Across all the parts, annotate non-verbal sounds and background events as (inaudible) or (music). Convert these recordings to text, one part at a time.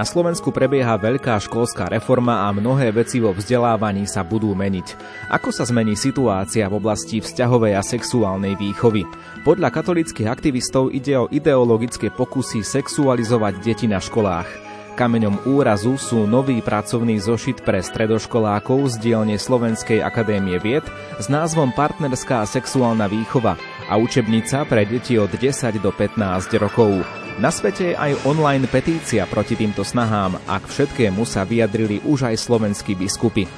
Na Slovensku prebieha veľká školská reforma a mnohé veci vo vzdelávaní sa budú meniť. Ako sa zmení situácia v oblasti vzťahovej a sexuálnej výchovy? Podľa katolických aktivistov ide o ideologické pokusy sexualizovať deti na školách. Kameňom úrazu sú nový pracovný zošit pre stredoškolákov z dielne Slovenskej akadémie vied s názvom Partnerská sexuálna výchova a učebnica pre deti od 10 do 15 rokov. Na svete je aj online petícia proti týmto snahám a k všetkému sa vyjadrili už aj slovenskí biskupy.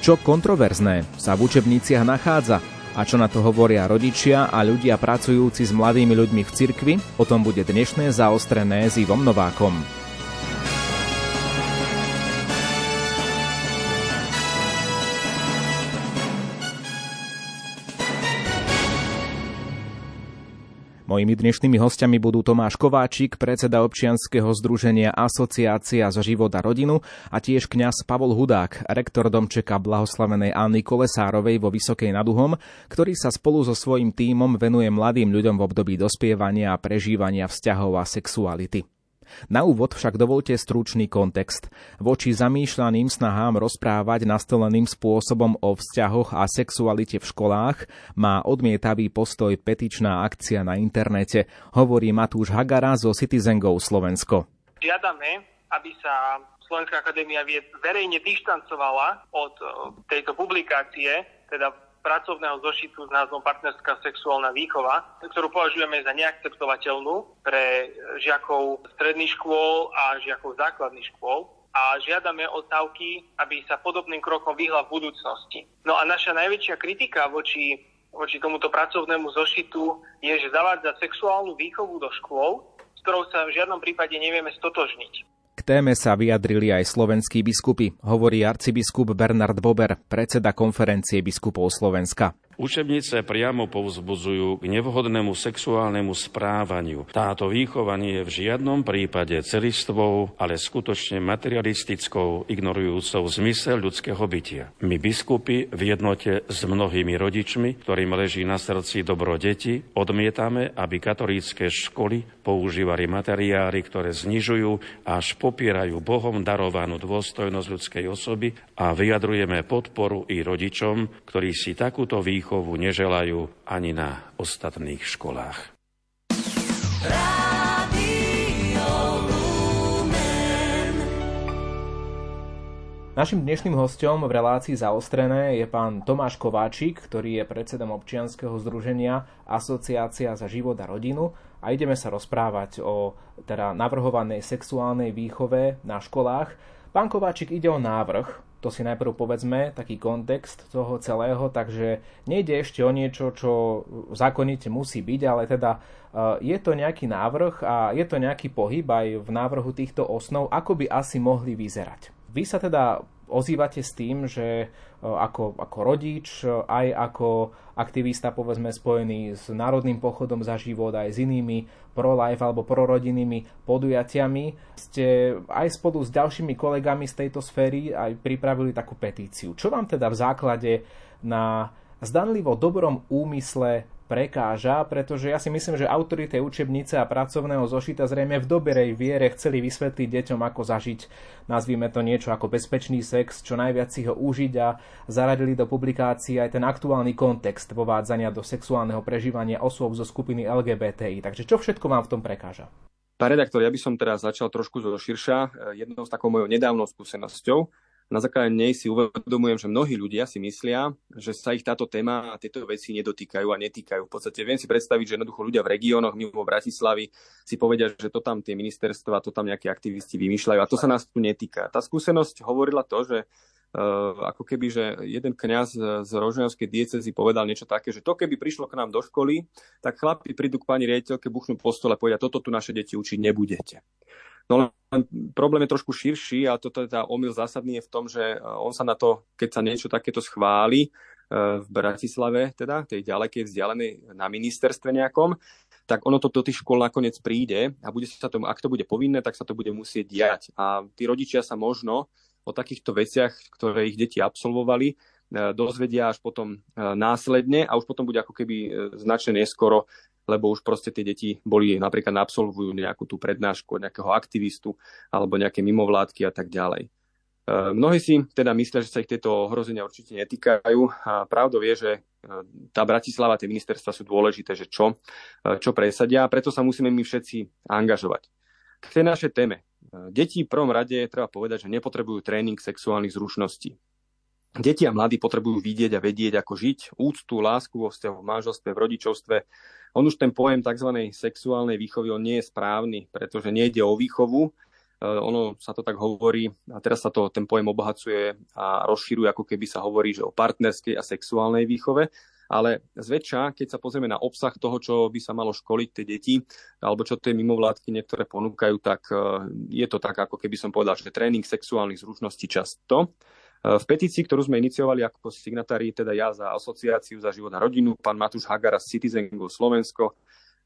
Čo kontroverzné sa v učebniciach nachádza a čo na to hovoria rodičia a ľudia pracujúci s mladými ľuďmi v cirkvi, o tom bude dnešné zaostrené s Ivom Novákom. Mojimi dnešnými hostiami budú Tomáš Kováčik, predseda občianskeho združenia Asociácia za život a rodinu a tiež kňaz Pavol Hudák, rektor domčeka blahoslavenej Anny Kolesárovej vo Vysokej naduhom, ktorý sa spolu so svojím tímom venuje mladým ľuďom v období dospievania a prežívania vzťahov a sexuality. Na úvod však dovolte stručný kontext. Voči zamýšľaným snahám rozprávať nastoleným spôsobom o vzťahoch a sexualite v školách má odmietavý postoj petičná akcia na internete, hovorí Matúš Hagara zo Citizen Go Slovensko. Žiadame, aby sa Slovenská akadémia vied verejne dištancovala od tejto publikácie, teda pracovného zošitu s názvom Partnerská sexuálna výchova, ktorú považujeme za neakceptovateľnú pre žiakov stredných škôl a žiakov základných škôl a žiadame od stavky, aby sa podobným krokom vyhla v budúcnosti. No a naša najväčšia kritika voči, voči tomuto pracovnému zošitu je, že zavádza sexuálnu výchovu do škôl, s ktorou sa v žiadnom prípade nevieme stotožniť téme sa vyjadrili aj slovenskí biskupy, hovorí arcibiskup Bernard Bober, predseda konferencie biskupov Slovenska. Učebnice priamo povzbudzujú k nevhodnému sexuálnemu správaniu. Táto výchova nie je v žiadnom prípade celistvou, ale skutočne materialistickou, ignorujúcou zmysel ľudského bytia. My biskupy v jednote s mnohými rodičmi, ktorým leží na srdci dobro deti, odmietame, aby katolícke školy používali materiály, ktoré znižujú až popierajú Bohom darovanú dôstojnosť ľudskej osoby a vyjadrujeme podporu i rodičom, ktorí si takúto výchovu výchovu neželajú ani na ostatných školách. Našim dnešným hostom v relácii zaostrené je pán Tomáš Kováčik, ktorý je predsedom občianskeho združenia Asociácia za život a rodinu a ideme sa rozprávať o teda navrhovanej sexuálnej výchove na školách. Pán Kováčik, ide o návrh, to si najprv povedzme, taký kontext toho celého, takže nejde ešte o niečo, čo zákonite musí byť, ale teda e, je to nejaký návrh a je to nejaký pohyb aj v návrhu týchto osnov, ako by asi mohli vyzerať. Vy sa teda ozývate s tým, že e, ako, ako rodič, aj ako aktivista, povedzme, spojený s Národným pochodom za život, aj s inými pro-life alebo prorodinnými podujatiami, ste aj spolu s ďalšími kolegami z tejto sféry aj pripravili takú petíciu. Čo vám teda v základe na zdanlivo dobrom úmysle prekáža, pretože ja si myslím, že autory tej učebnice a pracovného zošita zrejme v dobrej viere chceli vysvetliť deťom, ako zažiť, nazvime to niečo ako bezpečný sex, čo najviac si ho užiť a zaradili do publikácií aj ten aktuálny kontext povádzania do sexuálneho prežívania osôb zo skupiny LGBTI. Takže čo všetko vám v tom prekáža? Pán redaktor, ja by som teraz začal trošku zo širša. Jednou z takou mojou nedávnou skúsenosťou na základe nej si uvedomujem, že mnohí ľudia si myslia, že sa ich táto téma a tieto veci nedotýkajú a netýkajú. V podstate viem si predstaviť, že jednoducho ľudia v regiónoch mimo Bratislavy si povedia, že to tam tie ministerstva, to tam nejakí aktivisti vymýšľajú a to sa nás tu netýka. Tá skúsenosť hovorila to, že Uh, ako keby, že jeden kňaz z Rožňavskej diecezy povedal niečo také, že to keby prišlo k nám do školy, tak chlapi prídu k pani riaditeľke, buchnú po stole a povedia, toto tu naše deti učiť nebudete. No len problém je trošku širší a toto je tá omyl zásadný je v tom, že e, on sa na to, keď sa niečo takéto schváli e, v Bratislave, teda tej ďalekej vzdialenej na ministerstve nejakom, tak ono to do tých škôl nakoniec príde a bude sa tomu, ak to bude povinné, tak sa to bude musieť diať. A tí rodičia sa možno o takýchto veciach, ktoré ich deti absolvovali, e, dozvedia až potom následne a už potom bude ako keby značne neskoro lebo už proste tie deti boli napríklad absolvujú nejakú tú prednášku nejakého aktivistu alebo nejaké mimovládky a tak ďalej. Eh, mnohí si teda myslia, že sa ich tieto ohrozenia určite netýkajú a pravdou je, že eh, tá Bratislava, tie ministerstva sú dôležité, že čo, eh, čo presadia a preto sa musíme my všetci angažovať. K tej našej téme. Deti v prvom rade treba povedať, že nepotrebujú tréning sexuálnych zručností. Deti a mladí potrebujú vidieť a vedieť, ako žiť, úctu, lásku vo vzťahu v manželstve, v rodičovstve. On už ten pojem tzv. sexuálnej výchovy on nie je správny, pretože nejde o výchovu, Eh, ono sa to tak hovorí a teraz sa to, ten pojem obohacuje a rozširuje, ako keby sa hovorí, že o partnerskej a sexuálnej výchove. Ale zväčša, keď sa pozrieme na obsah toho, čo by sa malo školiť tie deti, alebo čo tie mimovládky niektoré ponúkajú, tak eh, je to tak, ako keby som povedal, že tréning sexuálnych zručností často. V petícii, ktorú sme iniciovali ako signatári, teda ja za asociáciu za život a rodinu, pán Matúš Hagara z Citizen Go Slovensko,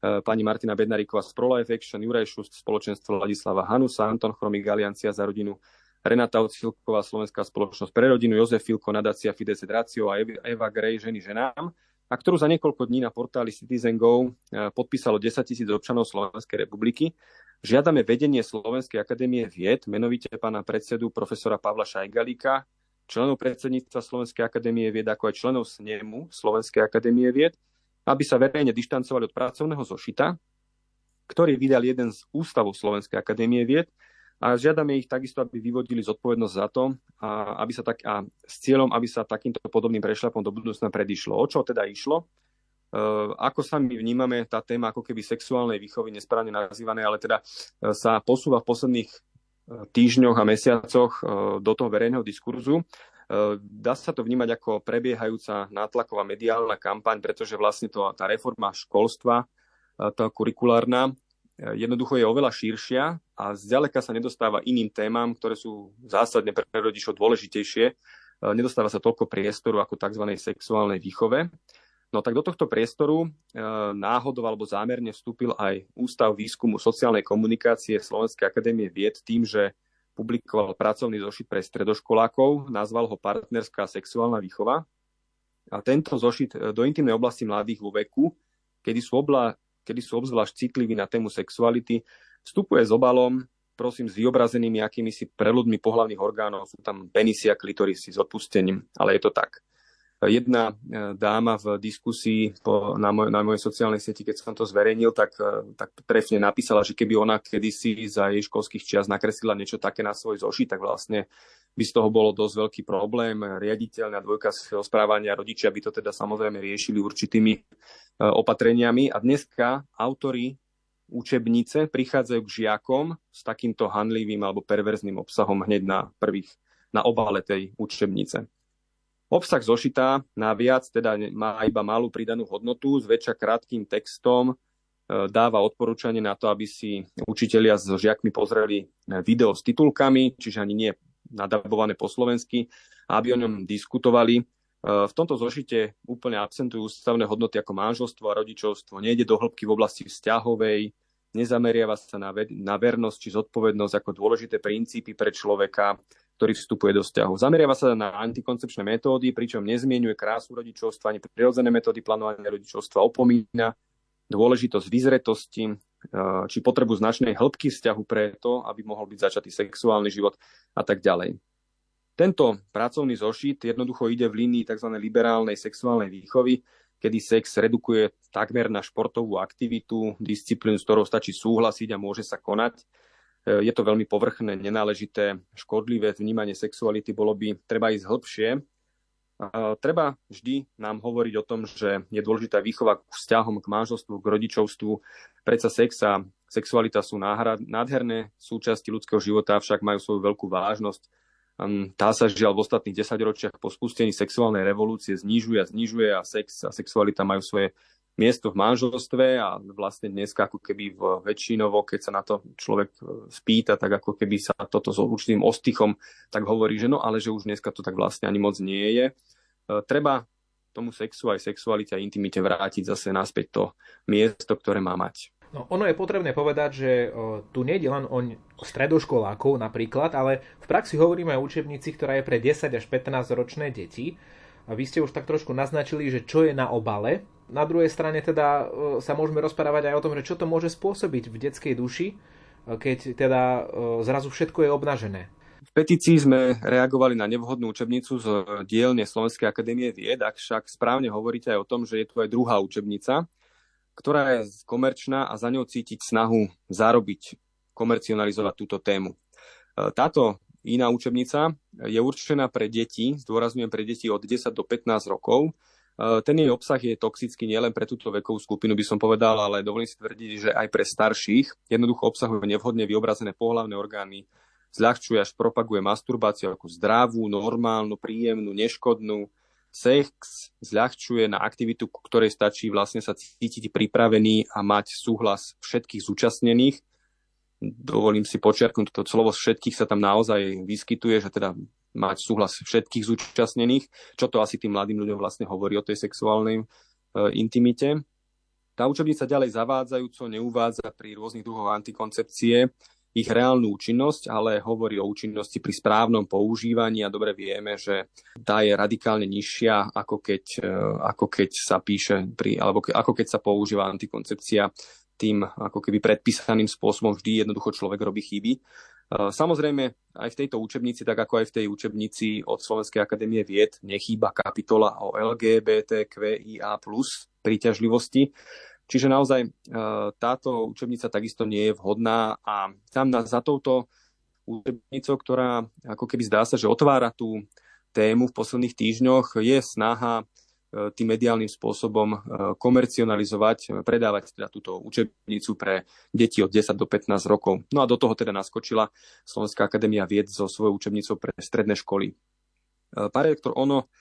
Eh, pani Martina Bednaríková z ProLife Action, Juraj Šust, spoločenstvo Ladislava Hanusa, Anton Chromik, Aliancia za rodinu, Renata Ocilková, Slovenská spoločnosť pre rodinu, Jozef Filko, nadácia Fides Ratio a Eva Grej, ženy ženám, a ktorú za niekoľko dní na portáli Citizen Go eh, podpísalo 10 tisíc občanov Slovenskej republiky. Žiadame vedenie Slovenskej akadémie vied, menovite pána predsedu profesora Pavla Šajgalíka, členov predsedníctva Slovenskej akadémie vied, ako aj členov snemu Slovenskej akadémie vied, aby sa verejne dištancovali od pracovného zošita, ktorý vydal jeden z ústavov Slovenskej akadémie vied a žiadame ich takisto, aby vyvodili zodpovednosť za to, a, aby sa tak, a s cieľom, aby sa takýmto podobným prešľapom do budúcna predišlo. O čo teda išlo? E, ako sa my vnímame tá téma ako keby sexuálnej výchovy, nesprávne nazývané, ale teda e, sa posúva v posledných týždňoch a mesiacoch e, do toho verejného diskurzu. Dá sa to vnímať ako prebiehajúca nátlaková mediálna kampaň, pretože vlastne to, tá reforma školstva, tá kurikulárna, jednoducho je oveľa širšia a zďaleka sa nedostáva iným témam, ktoré sú zásadne pre rodičov dôležitejšie. Nedostáva sa toľko priestoru ako tzv. sexuálnej výchove. No tak do tohto priestoru náhodou alebo zámerne vstúpil aj Ústav výskumu sociálnej komunikácie Slovenskej akadémie vied tým, že publikoval pracovný zošit pre stredoškolákov, nazval ho Partnerská sexuálna výchova. A tento zošit e, do intimnej oblasti mladých vo veku, kedy sú, obla, kedy sú obzvlášť citliví na tému sexuality, vstupuje s obalom, prosím, s vyobrazenými akýmisi preludmi pohlavných orgánov. Sú tam penisy a klitorisy s odpustením, ale je to tak. Jedna e, dáma v diskusii po, na, moj, na mojej sociálnej sieti, keď som to zverejnil, tak, e, tak trefne napísala, že keby ona kedysi za jej školských čias nakreslila niečo také na svoj zoši, tak vlastne by z toho bolo dosť veľký problém. Riaditeľ na dvojkaz správania rodičia by to teda samozrejme riešili určitými e, opatreniami. A dneska autory učebnice prichádzajú k žiakom s takýmto hanlivým alebo perverzným obsahom hneď na prvých, na obale tej učebnice. Obsah zošita naviac teda má iba malú pridanú hodnotu, zväčša krátkým textom e, dáva odporúčanie na to, aby si učitelia so žiakmi pozreli e, video s titulkami, čiže ani nie nadabované po slovensky, aby o ňom diskutovali. E, v tomto zošite úplne absentujú ústavné hodnoty ako manželstvo a rodičovstvo, nejde do hĺbky v oblasti vzťahovej, nezameriava sa na, na vernosť či zodpovednosť ako dôležité princípy pre človeka, ktorý vstupuje do vzťahu. Zameriava sa na antikoncepčné metódy, pričom nezmienuje krásu rodičovstva ani prirodzené metódy plánovania rodičovstva, opomína dôležitosť vyzretosti, e, či potrebu značnej hĺbky vzťahu pre to, aby mohol byť začatý sexuálny život a tak ďalej. Tento pracovný zošit jednoducho ide v línii tzv. liberálnej sexuálnej výchovy, kedy sex redukuje takmer na športovú aktivitu, disciplínu, s ktorou stačí súhlasiť a môže sa konať je to veľmi povrchné, nenáležité, škodlivé vnímanie sexuality, bolo by treba ísť hĺbšie. Treba vždy nám hovoriť o tom, že je dôležitá výchova k vzťahom, k manželstvu, k rodičovstvu. Predsa sex a sexualita sú nádherné súčasti ľudského života, však majú svoju veľkú vážnosť. Tá sa žiaľ v ostatných desaťročiach po spustení sexuálnej revolúcie znižuje a znižuje a sex a sexualita majú svoje miesto v manželstve a vlastne dnes ako keby v väčšinovo, keď sa na to človek e, spýta, tak ako keby sa toto s určitým ostychom tak hovorí, že no ale že už dneska to tak vlastne ani moc nie je. E, treba tomu sexu aj sexualite a intimite vrátiť zase naspäť to miesto, ktoré má mať. No, ono je potrebné povedať, že o, tu nie je len o stredoškolákov napríklad, ale v praxi hovoríme o učebnici, ktorá je pre 10 až 15 ročné deti. A vy ste už tak trošku naznačili, že čo je na obale Na druhej strane teda e, sa môžeme rozprávať aj o tom, že čo to môže spôsobiť v detskej duši, e, keď teda zrazu všetko je obnažené. V petícii sme reagovali na nevhodnú učebnicu z dielne Slovenskej akadémie vied, ak však správne hovoríte aj o tom, že je tu aj druhá učebnica, ktorá je komerčná a za ňou cítiť snahu zarobiť, komercionalizovať túto tému. Táto iná učebnica je určená pre deti, zdôrazňujem pre deti od 10 do 15 rokov. E, ten jej obsah je toxický nielen pre túto vekovú skupinu, by som povedal, ale dovolím si tvrdiť, že aj pre starších. Jednoducho obsahuje nevhodne vyobrazené pohlavné orgány, zľahčuje až propaguje masturbáciu ako zdravú, normálnu, príjemnú, neškodnú. Sex zľahčuje na aktivitu, ktorej stačí vlastne sa cítiť pripravený a mať súhlas všetkých zúčastnených dovolím si počiarknúť, to slovo všetkých sa tam naozaj vyskytuje, že teda mať súhlas všetkých zúčastnených, čo to asi tým mladým ľuďom vlastne hovorí o tej sexuálnej e, intimite. Tá učebnica ďalej zavádzajúco neuvádza pri rôznych druhoch antikoncepcie ich reálnu účinnosť, ale hovorí o účinnosti pri správnom používaní a dobre vieme, že tá je radikálne nižšia, ako keď, e, ako keď sa píše, pri, alebo ako keď sa používa antikoncepcia tým ako keby predpísaným spôsobom vždy jednoducho človek robí chyby. Samozrejme, aj v tejto učebnici, tak ako aj v tej učebnici od Slovenskej akadémie vied, nechýba kapitola o LGBTQIA plus príťažlivosti. Čiže naozaj táto učebnica takisto nie je vhodná a tam za touto učebnicou, ktorá ako keby zdá sa, že otvára tú tému v posledných týždňoch, je snaha tým mediálnym spôsobom e, komercionalizovať, predávať teda túto učebnicu pre deti od 10 do 15 rokov. No a do toho teda naskočila Slovenská akadémia vied so svojou učebnicou pre stredné školy. E, pán rektor, ono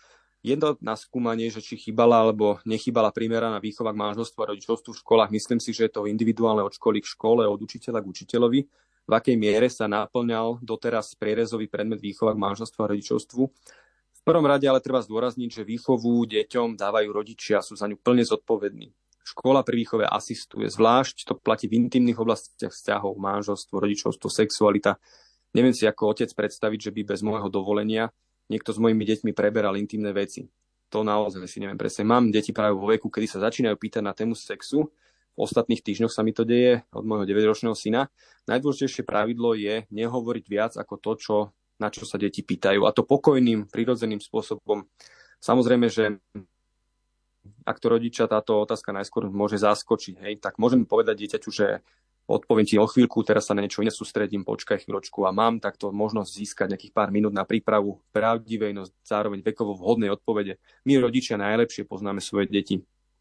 jedno na skúmanie, že či chýbala alebo nechýbala primeraná výchova k manželstvu a rodičovstvu v školách, myslím si, že je to individuálne od školy k škole, od učiteľa k učiteľovi, v akej miere sa naplňal doteraz prierezový predmet výchova k manželstvu a rodičovstvu prvom rade ale treba zdôrazniť, že výchovu deťom dávajú rodičia, sú za ňu plne zodpovední. Škola pri výchove asistuje, zvlášť to platí v intimných oblastiach vzťahov, manželstvo, rodičovstvo, sexualita. Neviem si ako otec predstaviť, že by bez môjho dovolenia niekto s mojimi deťmi preberal intimné veci. To naozaj si neviem presne. Mám deti práve vo veku, kedy sa začínajú pýtať na tému sexu. V ostatných týždňoch sa mi to deje od môjho 9-ročného syna. Najdôležitejšie pravidlo je nehovoriť viac ako to, čo na čo sa deti pýtajú. A to pokojným, prirodzeným spôsobom. Samozrejme, že ak to rodiča táto otázka najskôr môže zaskočiť, hej, tak môžem povedať dieťaťu, že odpoviem ti o chvíľku, teraz sa na niečo iné sústredím, počkaj chvíľočku a mám takto možnosť získať nejakých pár minút na prípravu pravdivej, no zároveň vekovo vhodnej odpovede. My rodičia najlepšie poznáme svoje deti.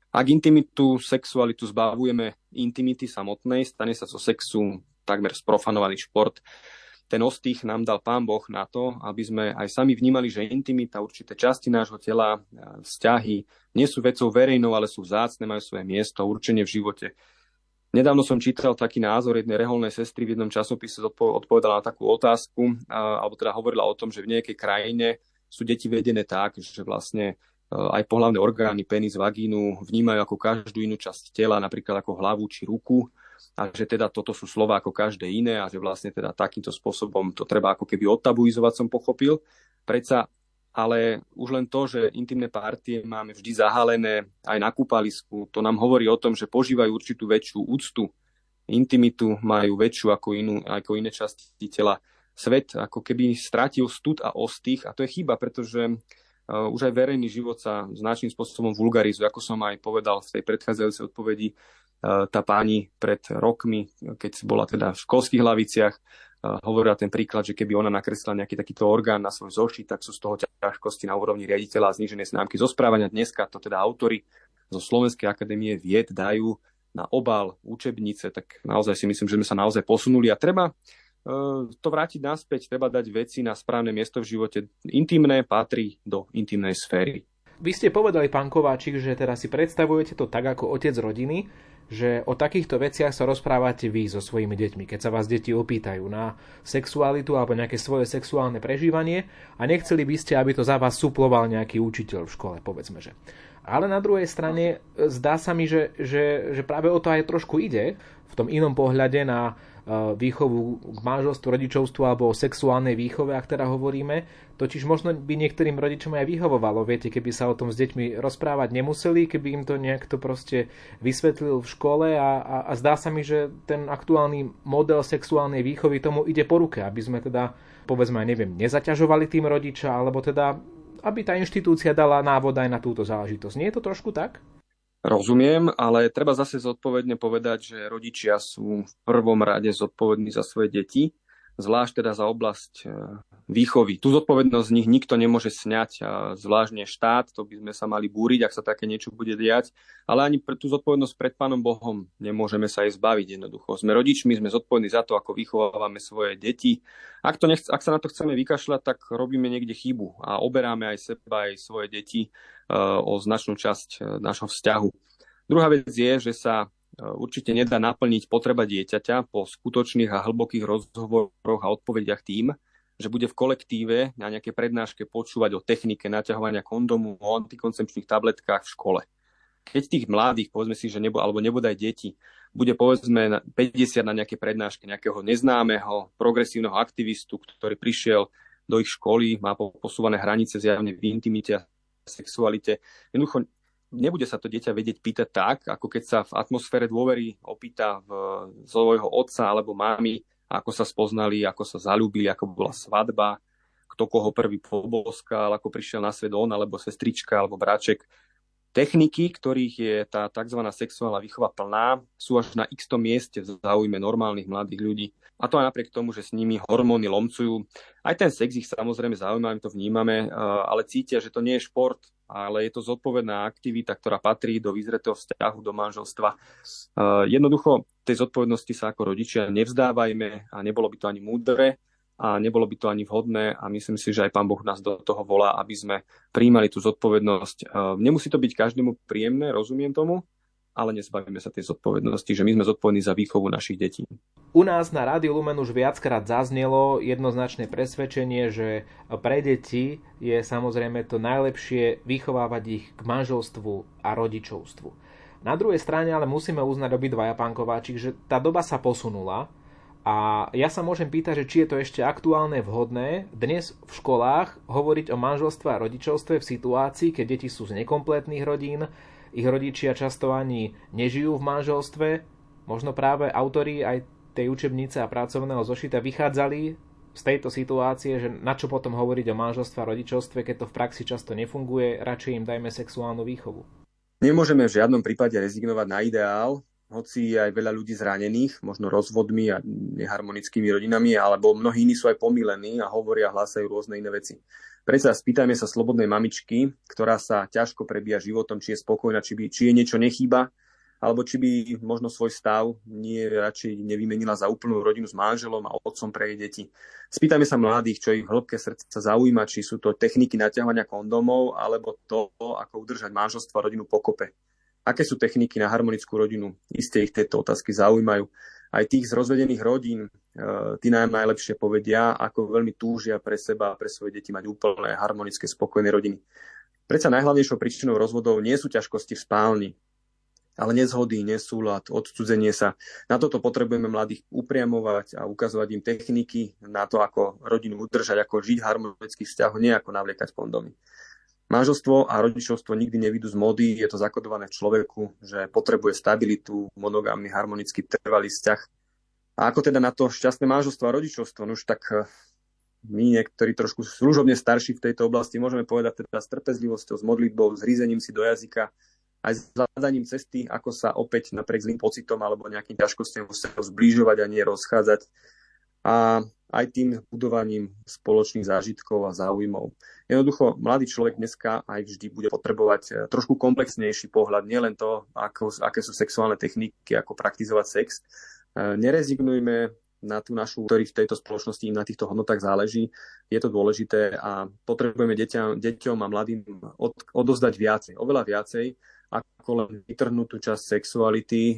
Ak intimitu, sexualitu zbavujeme intimity samotnej, stane sa zo sexu takmer sprofanovaný šport, ten ostých nám dal Pán Boh na to, aby sme aj sami vnímali, že intimita, určité časti nášho tela, vzťahy nie sú vecou verejnou, ale sú vzácne, majú svoje miesto, určenie v živote. Nedávno som čítal taký názor jednej reholnej sestry v jednom časopise, odpovedala na takú otázku, alebo teda hovorila o tom, že v nejakej krajine sú deti vedené tak, že vlastne aj pohľavné orgány, penis, vagínu vnímajú ako každú inú časť tela, napríklad ako hlavu či ruku a že teda toto sú slova ako každé iné a že vlastne teda takýmto spôsobom to treba ako keby odtabuizovať som pochopil. Predsa ale už len to, že intimné partie máme vždy zahalené aj na kúpalisku, to nám hovorí o tom, že požívajú určitú väčšiu úctu, intimitu majú väčšiu ako, inú, ako iné časti tela. Svet ako keby strátil stud a ostých a to je chyba, pretože uh, už aj verejný život sa značným spôsobom vulgarizuje, ako som aj povedal v tej predchádzajúcej odpovedi, tá pani pred rokmi, keď bola teda v školských hlaviciach, hovorila ten príklad, že keby ona nakreslila nejaký takýto orgán na svoj zošit, tak sú z toho ťažkosti na úrovni riaditeľa a znížené známky zo správania. Dneska to teda autory zo Slovenskej akadémie vied dajú na obal učebnice, tak naozaj si myslím, že sme sa naozaj posunuli a treba e, to vrátiť naspäť, treba dať veci na správne miesto v živote. Intimné patrí do intimnej sféry. Vy ste povedali, pán Kováčik, že teraz si predstavujete to tak ako otec rodiny, že o takýchto veciach sa rozprávate vy so svojimi deťmi, keď sa vás deti opýtajú na sexualitu alebo nejaké svoje sexuálne prežívanie a nechceli by ste, aby to za vás suploval nejaký učiteľ v škole, povedzme, že. Ale na druhej strane zdá sa mi, že, že, že práve o to aj trošku ide v tom inom pohľade na výchovu k manželstvu, rodičovstvu alebo o sexuálnej výchove, ak teda hovoríme. Totiž možno by niektorým rodičom aj vyhovovalo, viete, keby sa o tom s deťmi rozprávať nemuseli, keby im to niekto proste vysvetlil v škole a, a, a zdá sa mi, že ten aktuálny model sexuálnej výchovy tomu ide po ruke, aby sme teda povedzme, neviem, nezaťažovali tým rodiča, alebo teda aby tá inštitúcia dala návod aj na túto záležitosť. Nie je to trošku tak? Rozumiem, ale treba zase zodpovedne povedať, že rodičia sú v prvom rade zodpovední za svoje deti, zvlášť teda za oblasť e, výchovy. Tu zodpovednosť z nich nikto nemôže sňať, a zvláštne štát, to by sme sa mali búriť, ak sa také niečo bude diať, ale ani pre tú zodpovednosť pred Pánom Bohom nemôžeme sa aj zbaviť jednoducho. Sme rodičmi, sme zodpovední za to, ako vychovávame svoje deti. Ak, to nech, ak sa na to chceme vykašľať, tak robíme niekde chybu a oberáme aj seba, aj svoje deti uh, o značnú časť uh, nášho vzťahu. Druhá vec je, že sa určite nedá naplniť potreba dieťaťa po skutočných a hlbokých rozhovoroch a odpovediach tým, že bude v kolektíve na nejaké prednáške počúvať o technike naťahovania kondomu, o antikoncepčných tabletkách v škole. Keď tých mladých, povedzme si, že nebo, alebo nebude aj deti, bude povedzme 50 na nejaké prednáške nejakého neznámeho progresívneho aktivistu, ktorý prišiel do ich školy, má posúvané hranice zjavne v intimite a sexualite. Jednoducho nebude sa to dieťa vedieť pýtať tak, ako keď sa v atmosfére dôvery opýta v svojho otca alebo mámy, ako sa spoznali, ako sa zalúbili, ako bola svadba, kto koho prvý poboskal, ako prišiel na svet on, alebo sestrička, alebo bráček. Techniky, ktorých je tá tzv. sexuálna výchova plná, sú až na x mieste v záujme normálnych mladých ľudí. A to aj napriek tomu, že s nimi hormóny lomcujú. Aj ten sex ich samozrejme zaujíma, my to vnímame, ale cítia, že to nie je šport, ale je to zodpovedná aktivita, ktorá patrí do vyzretého vzťahu, do manželstva. Jednoducho tej zodpovednosti sa ako rodičia nevzdávajme a nebolo by to ani múdre a nebolo by to ani vhodné a myslím si, že aj Pán Boh nás do toho volá, aby sme príjmali tú zodpovednosť. Nemusí to byť každému príjemné, rozumiem tomu, ale nezbavíme sa tej zodpovednosti, že my sme zodpovední za výchovu našich detí. U nás na Rádiu Lumen už viackrát zaznelo jednoznačné presvedčenie, že pre deti je samozrejme to najlepšie vychovávať ich k manželstvu a rodičovstvu. Na druhej strane ale musíme uznať obidvaja, pán Kováčik, že tá doba sa posunula a ja sa môžem pýtať, že či je to ešte aktuálne vhodné dnes v školách hovoriť o manželstve a rodičovstve v situácii, keď deti sú z nekompletných rodín, ich rodičia často ani nežijú v manželstve. Možno práve autori aj tej učebnice a pracovného zošita vychádzali z tejto situácie, že na čo potom hovoriť o manželstve a rodičovstve, keď to v praxi často nefunguje, radšej im dajme sexuálnu výchovu. Nemôžeme v žiadnom prípade rezignovať na ideál, hoci aj veľa ľudí zranených, možno rozvodmi a neharmonickými rodinami, alebo mnohí iní sú aj pomilení a hovoria hlásajú rôzne iné veci. Predsa spýtajme sa slobodnej mamičky, ktorá sa ťažko prebíja životom, či je spokojná, či, by, či je niečo nechýba, alebo či by možno svoj stav nie radšej nevymenila za úplnú rodinu s manželom a otcom pre jej deti. Spýtajme sa mladých, čo ich hĺbke srdca zaujíma, či sú to techniky naťahovania kondomov, alebo to, ako udržať manželstvo a rodinu pokope. Aké sú techniky na harmonickú rodinu? Isté ich tieto otázky zaujímajú. Aj tých z rozvedených rodín, e, tí najlepšie povedia, ako veľmi túžia pre seba a pre svoje deti mať úplné, harmonické, spokojné rodiny. Predsa najhlavnejšou príčinou rozvodov nie sú ťažkosti v spálni, ale nezhody, nesúlad, odcudzenie sa. Na toto potrebujeme mladých upriamovať a ukazovať im techniky na to, ako rodinu udržať, ako žiť harmonický vzťah, nie ako navliekať kondomy. Manželstvo a rodičovstvo nikdy nevidú z mody, je to zakodované v človeku, že potrebuje stabilitu, monogámny, harmonický, trvalý vzťah. A ako teda na to šťastné manželstvo a rodičovstvo? No už tak eh, my niektorí trošku služobne starší v tejto oblasti môžeme povedať teda s trpezlivosťou, s modlitbou, s rízením si do jazyka, aj s hľadaním cesty, ako sa opäť napriek zlým pocitom alebo nejakým ťažkostiam zbližovať a nie rozchádzať. A aj tým budovaním spoločných zážitkov a záujmov. Jednoducho, mladý človek dneska aj vždy bude potrebovať eh, trošku komplexnejší pohľad, nielen to, ako, aké sú sexuálne techniky, ako praktizovať sex. Eh, nerezignujme na tú našu, ktorý v tejto spoločnosti im na týchto hodnotách záleží. Je to dôležité a potrebujeme deťa, deťom a mladým od, odozdať viacej, oveľa viacej, ako len vytrhnutú časť sexuality.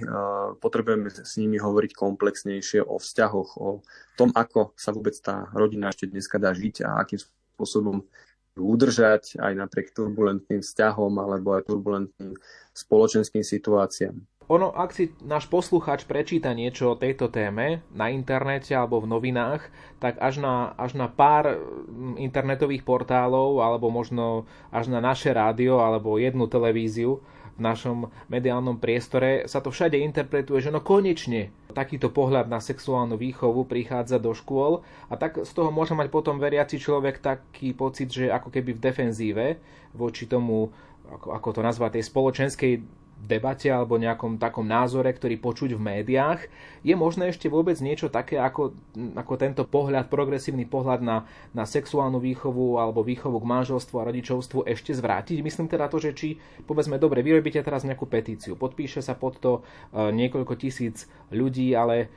Potrebujeme s nimi hovoriť komplexnejšie o vzťahoch, o tom, ako sa vôbec tá rodina ešte dneska dá žiť a akým spôsobom udržať aj napriek turbulentným vzťahom alebo aj turbulentným spoločenským situáciám. ono, ak si náš posluchač prečíta niečo o tejto téme na internete alebo v novinách, tak až na, až na pár mm, internetových portálov alebo možno až na naše rádio alebo jednu televíziu v našom mediálnom priestore. Sa to všade interpretuje, že no konečne takýto pohľad na sexuálnu výchovu prichádza do škôl. A tak z toho môže mať potom veriaci človek taký pocit, že ako keby v defenzíve voči tomu, ako, ako to nazvať, tej spoločenskej debate alebo nejakom takom názore, ktorý počuť v médiách. Je možné ešte vôbec niečo také ako, ako tento pohľad, progresívny pohľad na, na sexuálnu výchovu alebo výchovu k manželstvu a rodičovstvu ešte zvrátiť? Myslím teda to, že či, povedzme, dobre, vyrobíte teraz nejakú petíciu, podpíše sa pod to e, niekoľko tisíc ľudí, ale e,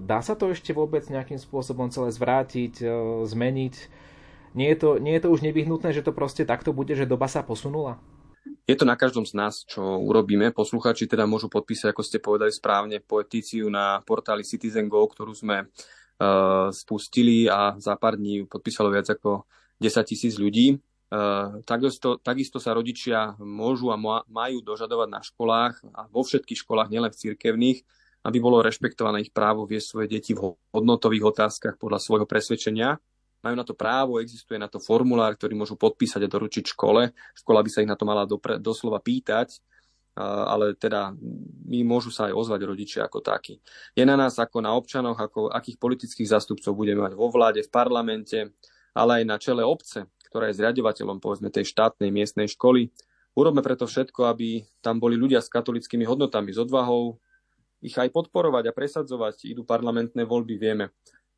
dá sa to ešte vôbec nejakým spôsobom celé zvrátiť, e, zmeniť? Nie je, to, nie je to už nevyhnutné, že to proste takto bude, že doba sa posunula? Je to na každom z nás, čo urobíme. Posluchači teda môžu podpísať, ako ste povedali správne, poetíciu na portáli Citizen Go, ktorú sme uh, spustili a za pár dní podpísalo viac ako 10 tisíc ľudí. Uh, takisto, takisto sa rodičia môžu a majú dožadovať na školách a vo všetkých školách, nielen v cirkevných, aby bolo rešpektované ich právo viesť svoje deti v hodnotových otázkach podľa svojho presvedčenia majú na to právo, existuje na to formulár, ktorý môžu podpísať a doručiť škole. Škola by sa ich na to mala dopre, doslova pýtať, ale teda my môžu sa aj ozvať rodičia ako takí. Je na nás ako na občanoch, ako akých politických zástupcov budeme mať vo vláde, v parlamente, ale aj na čele obce, ktorá je zriadovateľom povedzme tej štátnej miestnej školy. Urobme preto všetko, aby tam boli ľudia s katolickými hodnotami, s odvahou, ich aj podporovať a presadzovať. Idú parlamentné voľby, vieme.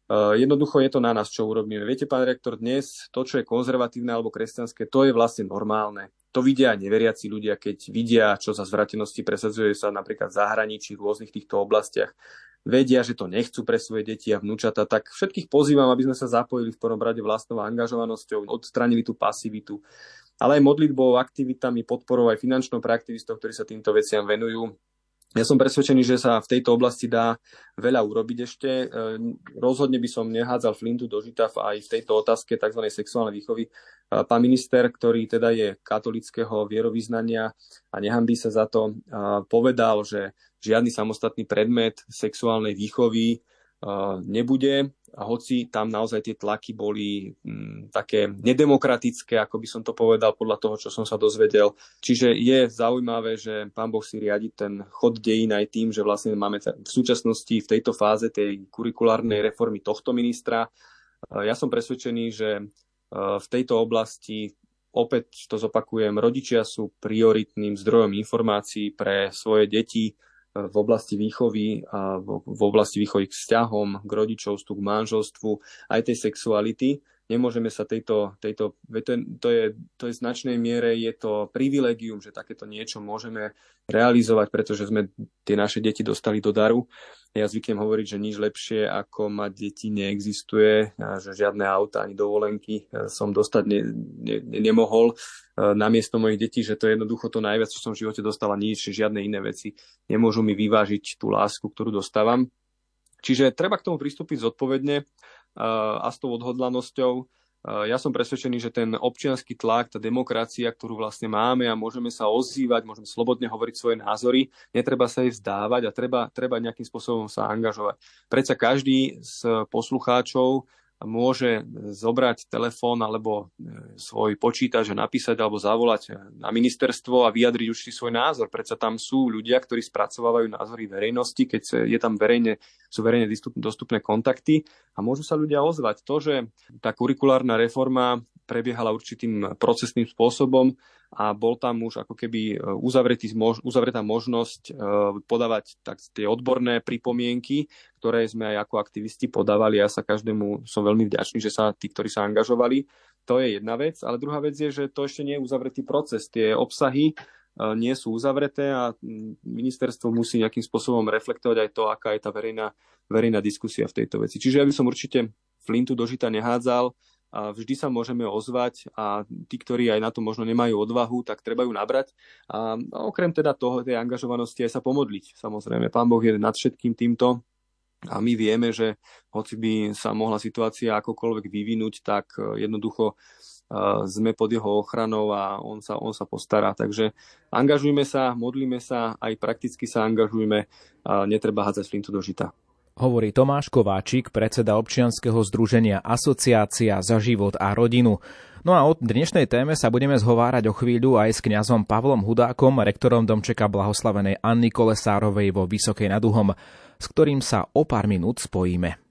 Uh, jednoducho je to na nás, čo urobíme. Viete, pán rektor, dnes to, čo je konzervatívne alebo kresťanské, to je vlastne normálne. To vidia aj neveriaci ľudia, keď vidia, čo za zvratenosti presadzuje sa napríklad v zahraničí, v rôznych týchto oblastiach. Vedia, že to nechcú pre svoje deti a vnúčata, tak všetkých pozývam, aby sme sa zapojili v prvom rade vlastnou angažovanosťou, odstranili tú pasivitu, ale aj modlitbou, aktivitami, podporou aj finančnou pre aktivistov, ktorí sa týmto veciam venujú ja som presvedčený, že sa v tejto oblasti dá veľa urobiť ešte. E, rozhodne by som nehádzal flintu do žita aj v tejto otázke tzv. sexuálnej výchovy. E, pán minister, ktorý teda je katolického vierovýznania a nehambí sa za to, e, povedal, že žiadny samostatný predmet sexuálnej výchovy nebude a hoci tam naozaj tie tlaky boli m, mm, také nedemokratické, ako by som to povedal podľa toho, čo som sa dozvedel. Čiže je zaujímavé, že pán Boh si riadi ten chod dejín aj tým, že vlastne máme v súčasnosti v tejto fáze tej kurikulárnej reformy tohto ministra. Ja som presvedčený, že e, v tejto oblasti opäť to zopakujem, rodičia sú prioritným zdrojom informácií pre svoje deti, v oblasti výchovy a v oblasti výchovy k vzťahom, k rodičovstvu, k manželstvu, aj tej sexuality. Nemôžeme sa tejto, tejto to, je, to, je, to je značnej miere je to privilegium, že takéto niečo môžeme realizovať, pretože sme tie naše deti dostali do daru. Ja zvyknem hovoriť, že nič lepšie ako mať deti neexistuje, že žiadne auta ani dovolenky e, som dostať ne, ne, nemohol e, na miesto mojich detí, že to je jednoducho to najviac, čo som v živote dostala, nič, žiadne iné veci nemôžu mi vyvážiť tú lásku, ktorú dostávam. Čiže treba k tomu pristúpiť zodpovedne a s tou odhodlanosťou. Ja som presvedčený, že ten občianský tlak, tá demokracia, ktorú vlastne máme a môžeme sa ozývať, môžeme slobodne hovoriť svoje názory, netreba sa jej vzdávať a treba, treba nejakým spôsobom sa angažovať. Predsa každý z poslucháčov môže zobrať telefón alebo e, svoj počítač a napísať alebo zavolať na ministerstvo a vyjadriť si svoj názor. Predsa tam sú ľudia, ktorí spracovávajú názory verejnosti, keď je tam verejne, sú verejne dostupné kontakty a môžu sa ľudia ozvať. To, že tá kurikulárna reforma prebiehala určitým procesným spôsobom, a bol tam už ako keby e, uzavretý, uzavretá možnosť e, podávať tak tie odborné pripomienky, ktoré sme aj ako aktivisti podávali. Ja sa každému som veľmi vďačný, že sa tí, ktorí sa angažovali. To je jedna vec, ale druhá vec je, že to ešte nie je uzavretý proces. Tie obsahy e, nie sú uzavreté a ministerstvo musí nejakým spôsobom reflektovať aj to, aká je tá verejná, verejná diskusia v tejto veci. Čiže ja by som určite flintu do žita nehádzal, a vždy sa môžeme ozvať a tí, ktorí aj na to možno nemajú odvahu, tak treba ju nabrať. A okrem teda toho, tej angažovanosti aj sa pomodliť. Samozrejme, Pán Boh je nad všetkým týmto a my vieme, že hoci by sa mohla situácia akokoľvek vyvinúť, tak e, jednoducho sme pod jeho ochranou a on sa, on sa postará. Takže angažujme sa, modlíme sa, aj prakticky sa angažujme, netreba hádzať flintu do žita. Hovorí Tomáš Kováčik, predseda občianskeho združenia Asociácia za život a rodinu. No a o dnešnej téme sa budeme zhovárať o chvíľu aj s kňazom Pavlom Hudákom, rektorom domčeka blahoslavenej Anny Kolesárovej vo Vysokej nad Uhom, s ktorým sa o pár minút spojíme.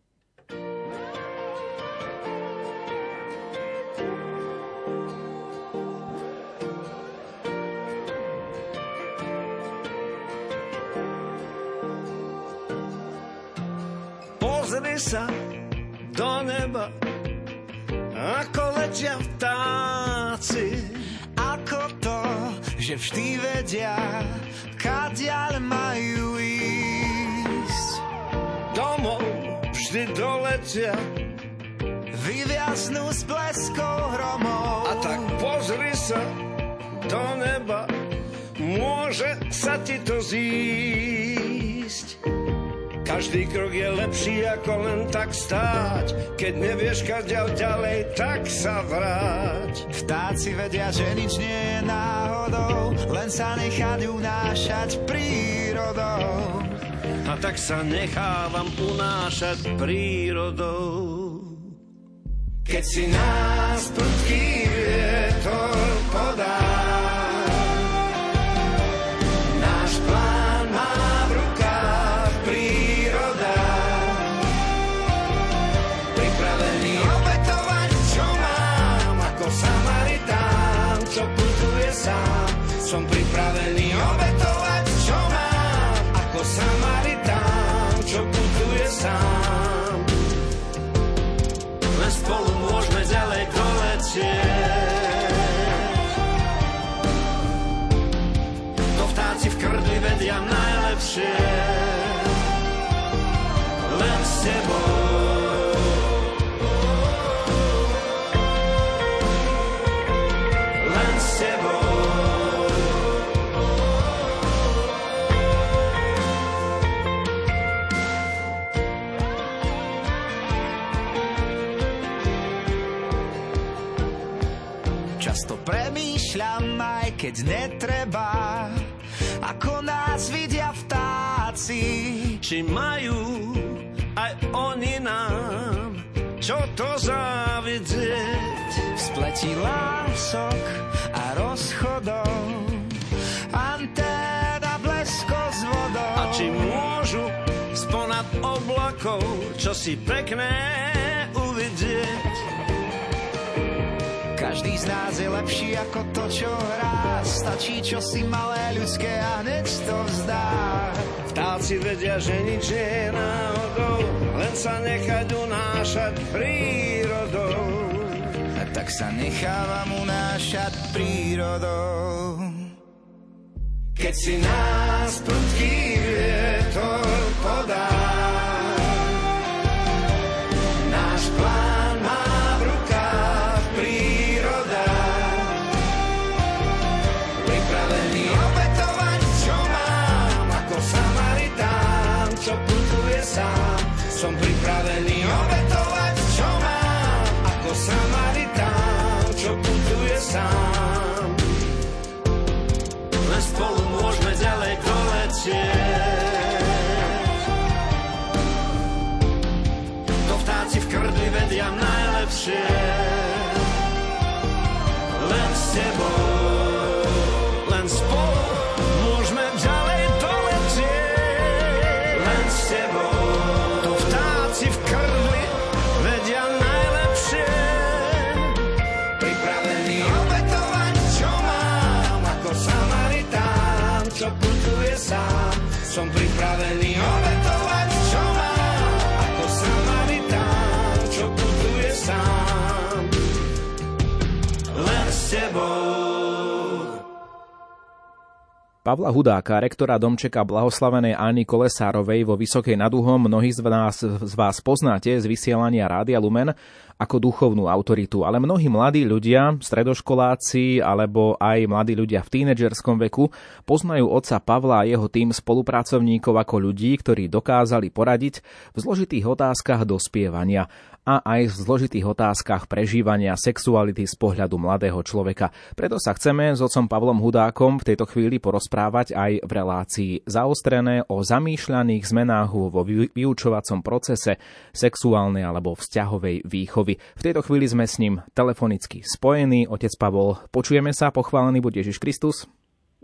Že vždy vedia, kadiaľ majú ísť. Domov vždy doletia, vyviaznú s bleskou hromov. A tak pozri sa do neba, môže sa ti to zísť. Každý krok je lepší ako len tak stáť. Keď nevieš kaďal ďalej, tak sa vráť. Vtáci vedia, že nič nie je náhodou, len sa nechať unášať prírodou. A tak sa nechávam unášať prírodou. Keď si nás prudký vietor podá, som pripravený obetovať, čo mám, ako Samaritán, čo putuje sám. Len spolu môžeme ďaleko letieť. To vtáci v krdli vedia najlepšie. Len s tebou keď netreba, ako nás vidia vtáci. Či majú aj oni nám, čo to závidieť. V spleti lások a rozchodov, anténa blesko s vodou. A či môžu sponad oblakov, čo si pekné uvidieť. Každý z nás je lepší ako to, čo hrá. Stačí čo si malé ľudské a hneď to vzdá. Vtáci vedia, že nič je náhodou, len sa nechať unášať prírodou. A tak sa nechávam unášať prírodou. Keď si nás prudký vietor podá, ja najlepšie. Pavla Hudáka, rektora domčeka blahoslavenej Ány Kolesárovej vo Vysokej nad Uhom, mnohí z vás, z vás poznáte z vysielania Rádia Lumen ako duchovnú autoritu, ale mnohí mladí ľudia, stredoškoláci alebo aj mladí ľudia v tínedžerskom veku poznajú otca Pavla a jeho tým spolupracovníkov ako ľudí, ktorí dokázali poradiť v zložitých otázkach dospievania a aj v zložitých otázkach prežívania sexuality z pohľadu mladého človeka. Preto sa chceme s otcom Pavlom Hudákom v tejto chvíli porozprávať aj v relácii zaostrené o zamýšľaných zmenách vo vyučovacom procese sexuálnej alebo vzťahovej výchovy. V tejto chvíli sme s ním telefonicky spojení. Otec Pavol, počujeme sa, pochválený bude Ježiš Kristus.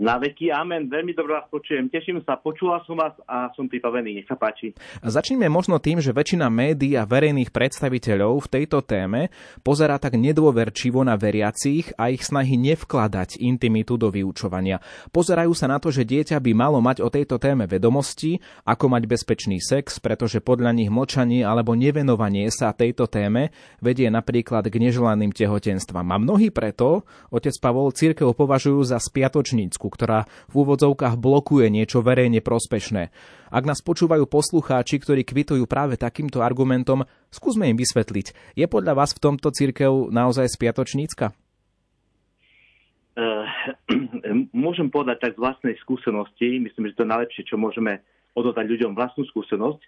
Na veky, amen. Veľmi dobre vás počujem. Teším sa, počula som vás a som pripravený. Nech sa páči. Začneme možno tým, že väčšina médií a verejných predstaviteľov v tejto téme pozerá tak nedôverčivo na veriacich a ich snahy nevkladať intimitu do vyučovania. Pozerajú sa na to, že dieťa by malo mať o tejto téme vedomosti, ako mať bezpečný sex, pretože podľa nich mlčanie alebo nevenovanie sa tejto téme vedie napríklad k neželaným tehotenstvám. A mnohí preto, otec Pavol, církev považujú za spiatočnícku, ktorá v úvodzovkách blokuje niečo verejne prospešné. Ak nás počúvajú poslucháči, ktorí kvitujú práve takýmto argumentom, skúsme im vysvetliť. Je podľa vás v tomto církev naozaj spiatočnícka? Uh, (clears throat) môžem povedať tak z vlastnej skúsenosti, myslím, že to je najlepšie, čo môžeme ododať ľuďom vlastnú skúsenosť,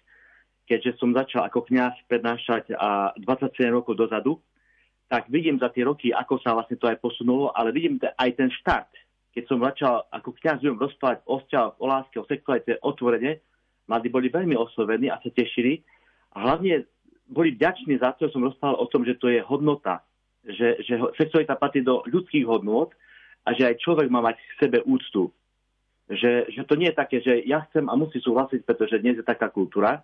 keďže som začal ako kňaz prednášať a 27 rokov dozadu, tak vidím za tie roky, ako sa vlastne to aj posunulo, ale vidím aj ten štart, keď som začal ako kniaz ľuďom rozprávať o vzťahoch, o láske, o sexualite otvorene, mladí boli veľmi oslovení a sa tešili. A hlavne boli vďační za to, že som rozprával o tom, že to je hodnota, že, že sexualita patrí do ľudských hodnot a že aj človek má mať k sebe úctu. Že, že to nie je také, že ja chcem a musí súhlasiť, pretože dnes je taká kultúra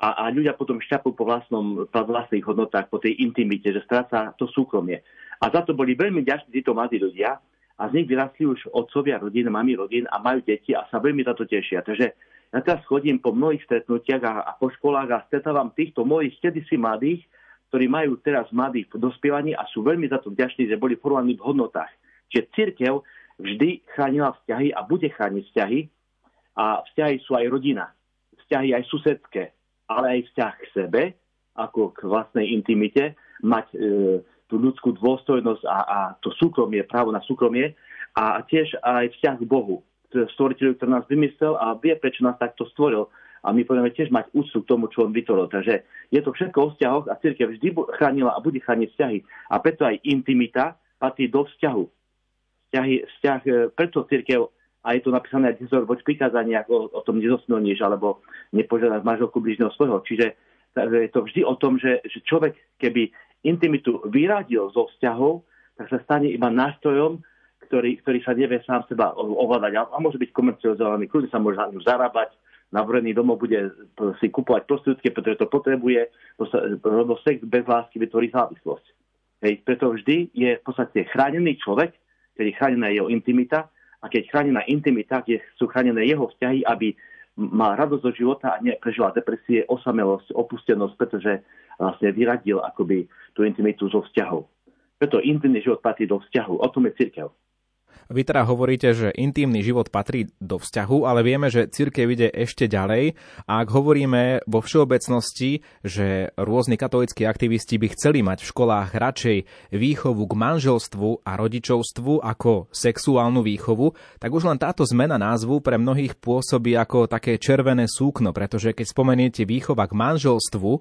a, a ľudia potom šťapú po, vlastnom, po vlastných hodnotách, po tej intimite, že stráca to súkromie. A za to boli veľmi ďační títo mladí ľudia, a z nich vyrastli už otcovia rodín, mami rodín a majú deti a sa veľmi za to tešia. Takže ja teraz chodím po mnohých stretnutiach a, a po školách a stretávam týchto mojich kedysi mladých, ktorí majú teraz mladých v dospievaní a sú veľmi za to vďační, že boli formovaní v hodnotách. Čiže církev vždy chránila vzťahy a bude chrániť vzťahy a vzťahy sú aj rodina, vzťahy aj susedské, ale aj vzťah k sebe, ako k vlastnej intimite, mať e, tú ľudskú dôstojnosť a, a to súkromie, právo na súkromie a tiež aj vzťah k Bohu, stvoriteľu, ktorý nás vymyslel a vie, prečo nás takto stvoril. A my budeme tiež mať úctu k tomu, čo on vytvoril. Takže je to všetko o vzťahoch a církev vždy chránila a bude chrániť vzťahy. A preto aj intimita patrí do vzťahu. Vzťahy, vzťah, e, preto církev a je to napísané aj dizor voč prikázania, o, o tom nezosmilníš, alebo nepožiadať manželku bližného svojho. Čiže je to vždy o tom, že, že človek, keby intimitu vyradil zo vzťahov, tak sa stane iba nástrojom, ktorý, ktorý sa nevie sám seba ovládať. A môže byť komercializovaný, kľudne sa môže na ňu zarábať, navorený domov bude si kupovať prostriedky, pretože to potrebuje, lebo sex bez lásky vytvorí závislosť. Hej, preto vždy je v podstate chránený človek, keď je chránená jeho intimita a keď chránená intimita, kde sú chránené jeho vzťahy, aby mal radosť do života a neprežila depresie, osamelosť, opustenosť, pretože vlastne vyradil akoby tú intimitu zo vzťahov. Preto intimný život patrí do vzťahu. O tom je církev. Vy teda hovoríte, že intímny život patrí do vzťahu, ale vieme, že církev ide ešte ďalej. A ak hovoríme vo všeobecnosti, že rôzni katolíckí aktivisti by chceli mať v školách radšej výchovu k manželstvu a rodičovstvu ako sexuálnu výchovu, tak už len táto zmena názvu pre mnohých pôsobí ako také červené súkno, pretože keď spomeniete výchova k manželstvu,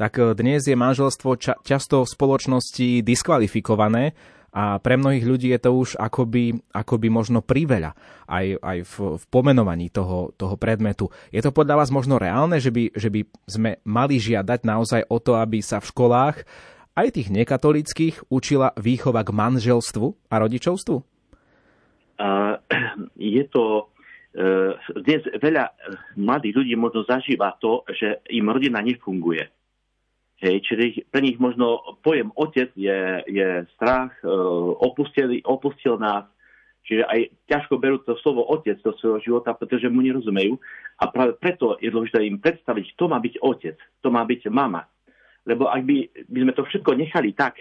tak eh, dnes je manželstvo ča- často v spoločnosti diskvalifikované a pre mnohých ľudí je to už akoby, akoby možno priveľa aj, aj v, v pomenovaní toho, toho predmetu. Je to podľa vás možno reálne, že by, že by sme mali žiadať naozaj o to, aby sa v školách aj tých nekatolických učila výchova k manželstvu a rodičovstvu? Uh, (clears throat) je to uh, dnes veľa mladých ľudí možno zažíva to, že im rodina nefunguje Hej, čiže pre nich možno pojem otec je, je strach, e, opustil, opustil nás, čiže aj ťažko berú to slovo otec do svojho života, pretože mu nerozumejú. A práve preto je dôležité im predstaviť, kto má byť otec, kto má byť mama. Lebo ak by, by sme to všetko nechali tak,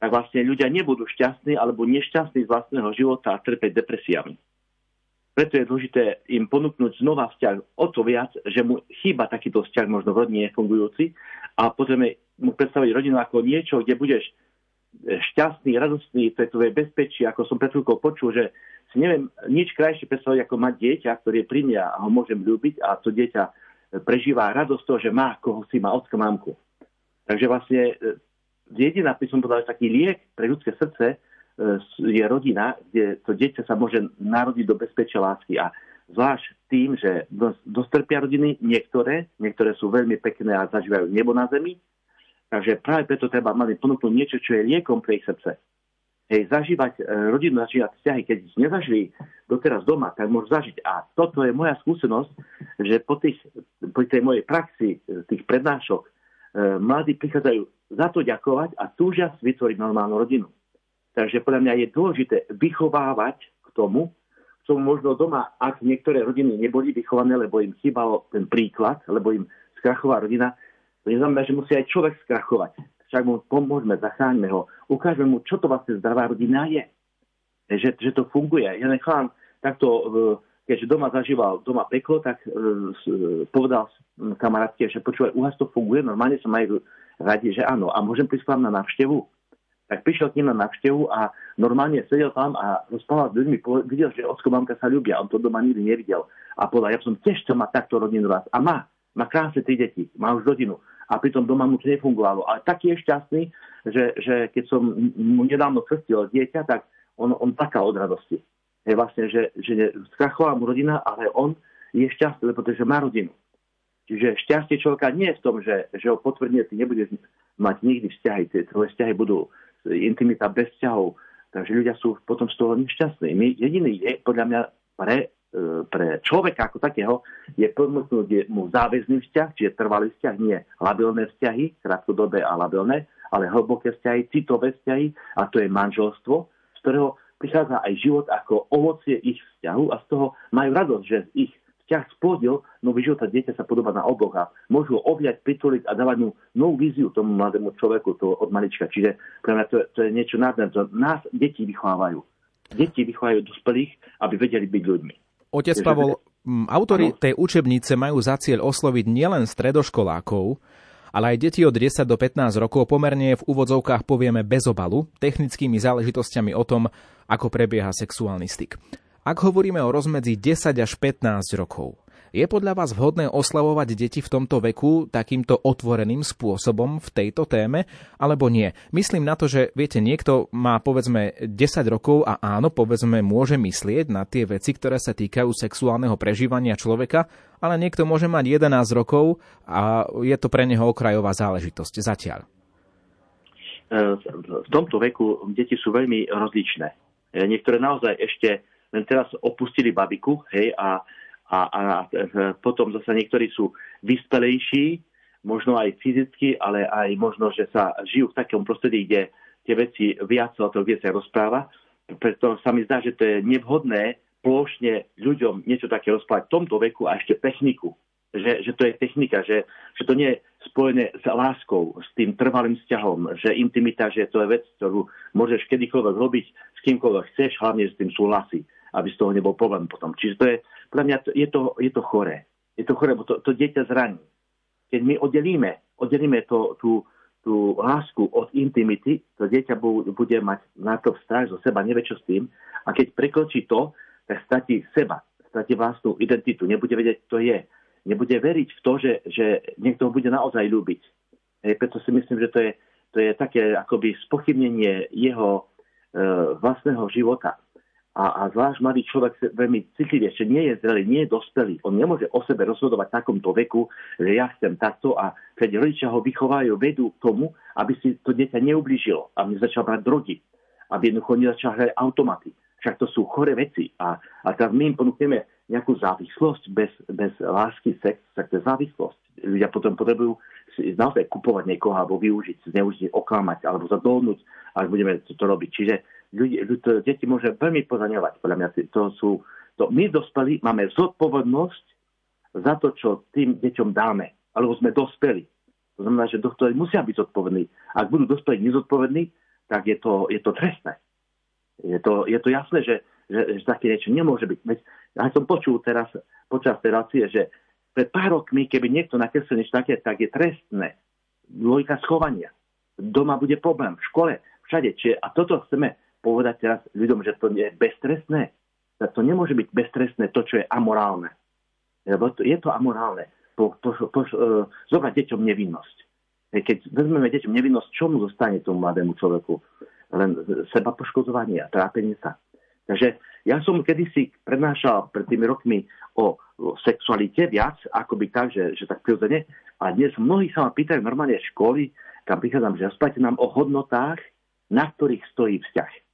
tak vlastne ľudia nebudú šťastní alebo nešťastní z vlastného života a trpeť depresiami. Preto je dôležité im ponúknuť znova vzťah o to viac, že mu chýba takýto vzťah možno v rodine fungujúci a potrebujeme mu predstaviť rodinu ako niečo, kde budeš šťastný, radostný, to je tvoje bezpečie, ako som pred chvíľkou počul, že si neviem nič krajšie predstaviť, ako mať dieťa, ktoré je pri mňa a ho môžem ľúbiť a to dieťa prežíva radosť toho, že má koho si má ocka mamku. Takže vlastne jediná, by som povedal, taký liek pre ľudské srdce je rodina, kde to dieťa sa môže narodiť do bezpečia lásky. A zvlášť tým, že dostrpia rodiny niektoré, niektoré sú veľmi pekné a zažívajú nebo na zemi, takže práve preto treba mať ponúknuť niečo, čo je liekom pre ich srdce. Hej, zažívať e, rodinu, zažívať vzťahy, keď nezažili doteraz doma, tak môžu zažiť. A toto je moja skúsenosť, že po, tých, po tej mojej praxi, e, tých prednášok, e, mladí prichádzajú za to ďakovať a túžia vytvoriť normálnu rodinu. Takže podľa mňa je dôležité vychovávať k tomu, čo možno doma, ak niektoré rodiny neboli vychované, lebo im chýbalo ten príklad, lebo im skrachová rodina, to neznamená, že musí aj človek skrachovať. Však mu pomôžeme, zachráňme ho, ukážeme mu, čo to vlastne zdravá rodina je. Že, že to funguje. Ja nechám takto, e, keďže doma zažíval doma peklo, tak e, povedal kamarátke, že počúvaj, u vás to funguje, normálne sa majú radi, že áno. A môžem prísť na návštevu? Tak prišiel k ním na návštevu a normálne sedel tam a rozprával s ľuďmi, videl, že ocko mamka sa ľúbia, on to doma nikdy nevidel. A povedal, ja som tiež chcel mať takto rodinu raz. A má, má krásne tri deti, má už rodinu. A pritom doma mu to nefungovalo. Ale taký je šťastný, že, že keď som mu nedávno krstil dieťa, tak on, on taká od radosti. Je vlastne, že, že skrachovala mu rodina, ale on je šťastný, pretože má rodinu. Čiže šťastie človeka nie je v tom, že, že ho potvrdne, ty nebudeš mať nikdy vzťahy, tie tvoje vzťahy budú intimita bez vzťahov. Takže ľudia sú potom z toho nešťastní. My, jediný je, podľa mňa, pre, e, pre človeka ako takého, je ponúknuť mu záväzný vzťah, čiže trvalý vzťah, nie labilné vzťahy, krátkodobé a labilné, ale hlboké vzťahy, citové vzťahy, a to je manželstvo, z ktorého prichádza aj život ako ovocie ich vzťahu a z toho majú radosť, že ich vzťah splodil nový život a dieťa sa podobá na oboch a môžu ho objať, pritoliť a dávať mu novú víziu tomu mladému človeku to od malička. Čiže pre mňa to, to je niečo nádherné. Nás deti vychovávajú. Deti vychovajú dospelých, aby vedeli byť ľuďmi. Otec Pavol, autori tej učebnice majú za cieľ osloviť nielen stredoškolákov, ale aj deti od 10 do 15 rokov pomerne v úvodzovkách povieme bez obalu, technickými záležitosťami o tom, ako prebieha sexuálny styk. Ak hovoríme o rozmedzi 10 až 15 rokov, je podľa vás vhodné oslavovať deti v tomto veku takýmto otvoreným spôsobom v tejto téme, alebo nie? Myslím na to, že viete, niekto má povedzme 10 rokov a áno, povedzme môže myslieť na tie veci, ktoré sa týkajú sexuálneho prežívania človeka, ale niekto môže mať 11 rokov a je to pre neho okrajová záležitosť zatiaľ. V tomto veku deti sú veľmi rozličné. Niektoré naozaj ešte len teraz opustili babiku, hej, a, a, a, a potom zase niektorí sú vyspelejší, možno aj fyzicky, ale aj možno, že sa žijú v takom prostredí, kde tie veci viac o tom viac rozpráva. Preto sa mi zdá, že to je nevhodné plošne ľuďom niečo také rozprávať v tomto veku a ešte techniku. Že, že to je technika, že, že to nie je spojené s láskou, s tým trvalým vzťahom, že intimita, že to je vec, ktorú môžeš kedykoľvek robiť s kýmkoľvek chceš, hlavne s tým súhlasí aby z toho nebol problém potom. Čiže to je, pre mňa je to, je to chore. Je to chore, bo to, to dieťa zraní. Keď my oddelíme, oddelíme to, tú, tú lásku od intimity, to dieťa bude mať na to vzťah zo seba, nevie čo s tým. A keď prekročí to, tak stratí seba, stratí vlastnú identitu, nebude vedieť, kto je. Nebude veriť v to, že, že niekto ho bude naozaj ľúbiť. E, preto si myslím, že to je, to je také akoby spochybnenie jeho e, vlastného života a, a zvlášť mladý človek veľmi citlivý, ešte nie je zrelý, nie je dospelý. On nemôže o sebe rozhodovať v takomto veku, že ja chcem takto a keď rodičia ho vychovajú, vedú k tomu, aby si to dieťa neublížilo, aby začal brať drogy, aby jednoducho nezačal hrať automaty. Však to sú chore veci. A, a teraz my im ponúkneme nejakú závislosť bez, bez lásky, sex, tak to je závislosť. Ľudia potom potrebujú naozaj kupovať niekoho alebo využiť, zneužiť, oklamať alebo zadohnúť, ak budeme to, to robiť. Čiže ľudí, to, deti môže veľmi pozaňovať. Podľa mňa to sú, to, my dospelí máme zodpovednosť za to, čo tým deťom dáme. Alebo sme dospeli. To znamená, že dospelí musia byť zodpovední. Ak budú dospelí nezodpovední, tak je to, je to trestné. Je to, je to jasné, že, že, že také niečo nemôže byť. Veď, ja som počul teraz počas relácie, že pred pár rokmi, keby niekto nakreslil niečo také, tak je trestné. Logika schovania. Doma bude problém, v škole, všade. Čiže, a toto chceme povedať teraz ľuďom, že to je beztrestné. To nemôže byť beztrestné to, čo je amorálne. Lebo to, je to amorálne. Po, po, po, uh, zobrať deťom nevinnosť. Keď vezmeme deťom nevinnosť, čo mu zostane tomu mladému človeku? Len seba poškodzovanie a trápenie sa. Takže ja som kedysi prednášal pred tými rokmi o, sexualite viac, ako by tak, že, že tak prirodzene. A dnes mnohí sa ma pýtajú normálne školy, kam prichádzam, že rozprávate nám o hodnotách, na ktorých stojí vzťah.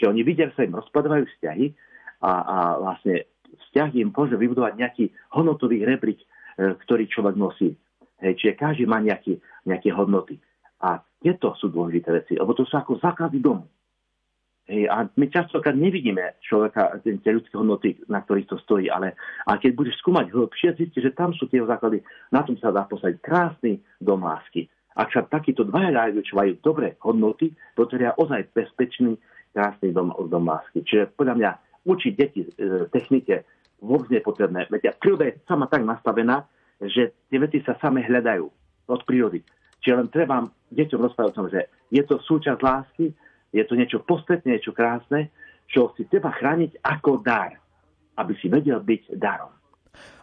Čiže oni vidia, že sa im rozpadávajú vzťahy a, a vlastne vzťah im môže vybudovať nejaký hodnotový rebrík, e, ktorý človek nosí. Hej, čiže každý má nejaký, nejaké hodnoty. A tieto sú dôležité veci, lebo to sú ako základy domu. Hej, a my častokrát nevidíme človeka, tie ľudské hodnoty, na ktorých to stojí, ale a keď budeš skúmať hĺbšie, zistíš, že tam sú tie základy, na tom sa dá postaviť krásny dom lásky. Ak sa takíto dvaja ľudia majú dobré hodnoty, potrebia ozaj bezpečný, krásny dom, dom lásky. Čiže podľa mňa učiť deti e, technike vôbec nie je potrebné. Veď príroda je sama tak nastavená, že tie veci sa same hľadajú od prírody. Čiže len treba deťom rozprávať tom, že je to súčasť lásky, je to niečo posvetné, niečo krásne, čo si treba chrániť ako dar, aby si vedel byť darom.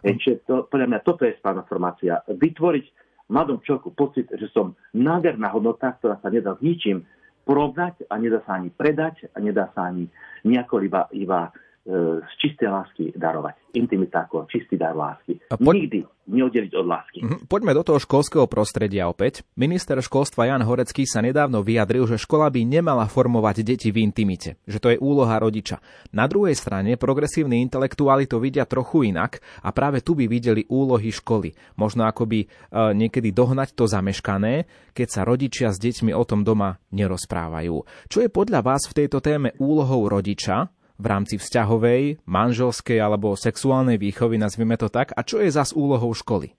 Čiže to, podľa mňa toto je správna formácia. Vytvoriť mladom človeku pocit, že som nádherná hodnota, ktorá sa nedá s ničím porovnať a nedá sa ani predať a nedá sa ani nejako iba, iba z čistej lásky darovať. Intimita ako čistý dar lásky. A poď... Nikdy neoddeliť od lásky. Mhm, poďme do toho školského prostredia opäť. Minister školstva Jan Horecký sa nedávno vyjadril, že škola by nemala formovať deti v intimite, že to je úloha rodiča. Na druhej strane progresívni intelektuáli to vidia trochu inak a práve tu by videli úlohy školy. Možno akoby e, niekedy dohnať to zameškané, keď sa rodičia s deťmi o tom doma nerozprávajú. Čo je podľa vás v tejto téme úlohou rodiča v rámci vzťahovej, manželskej alebo sexuálnej výchovy, nazvime to tak, a čo je zas úlohou školy?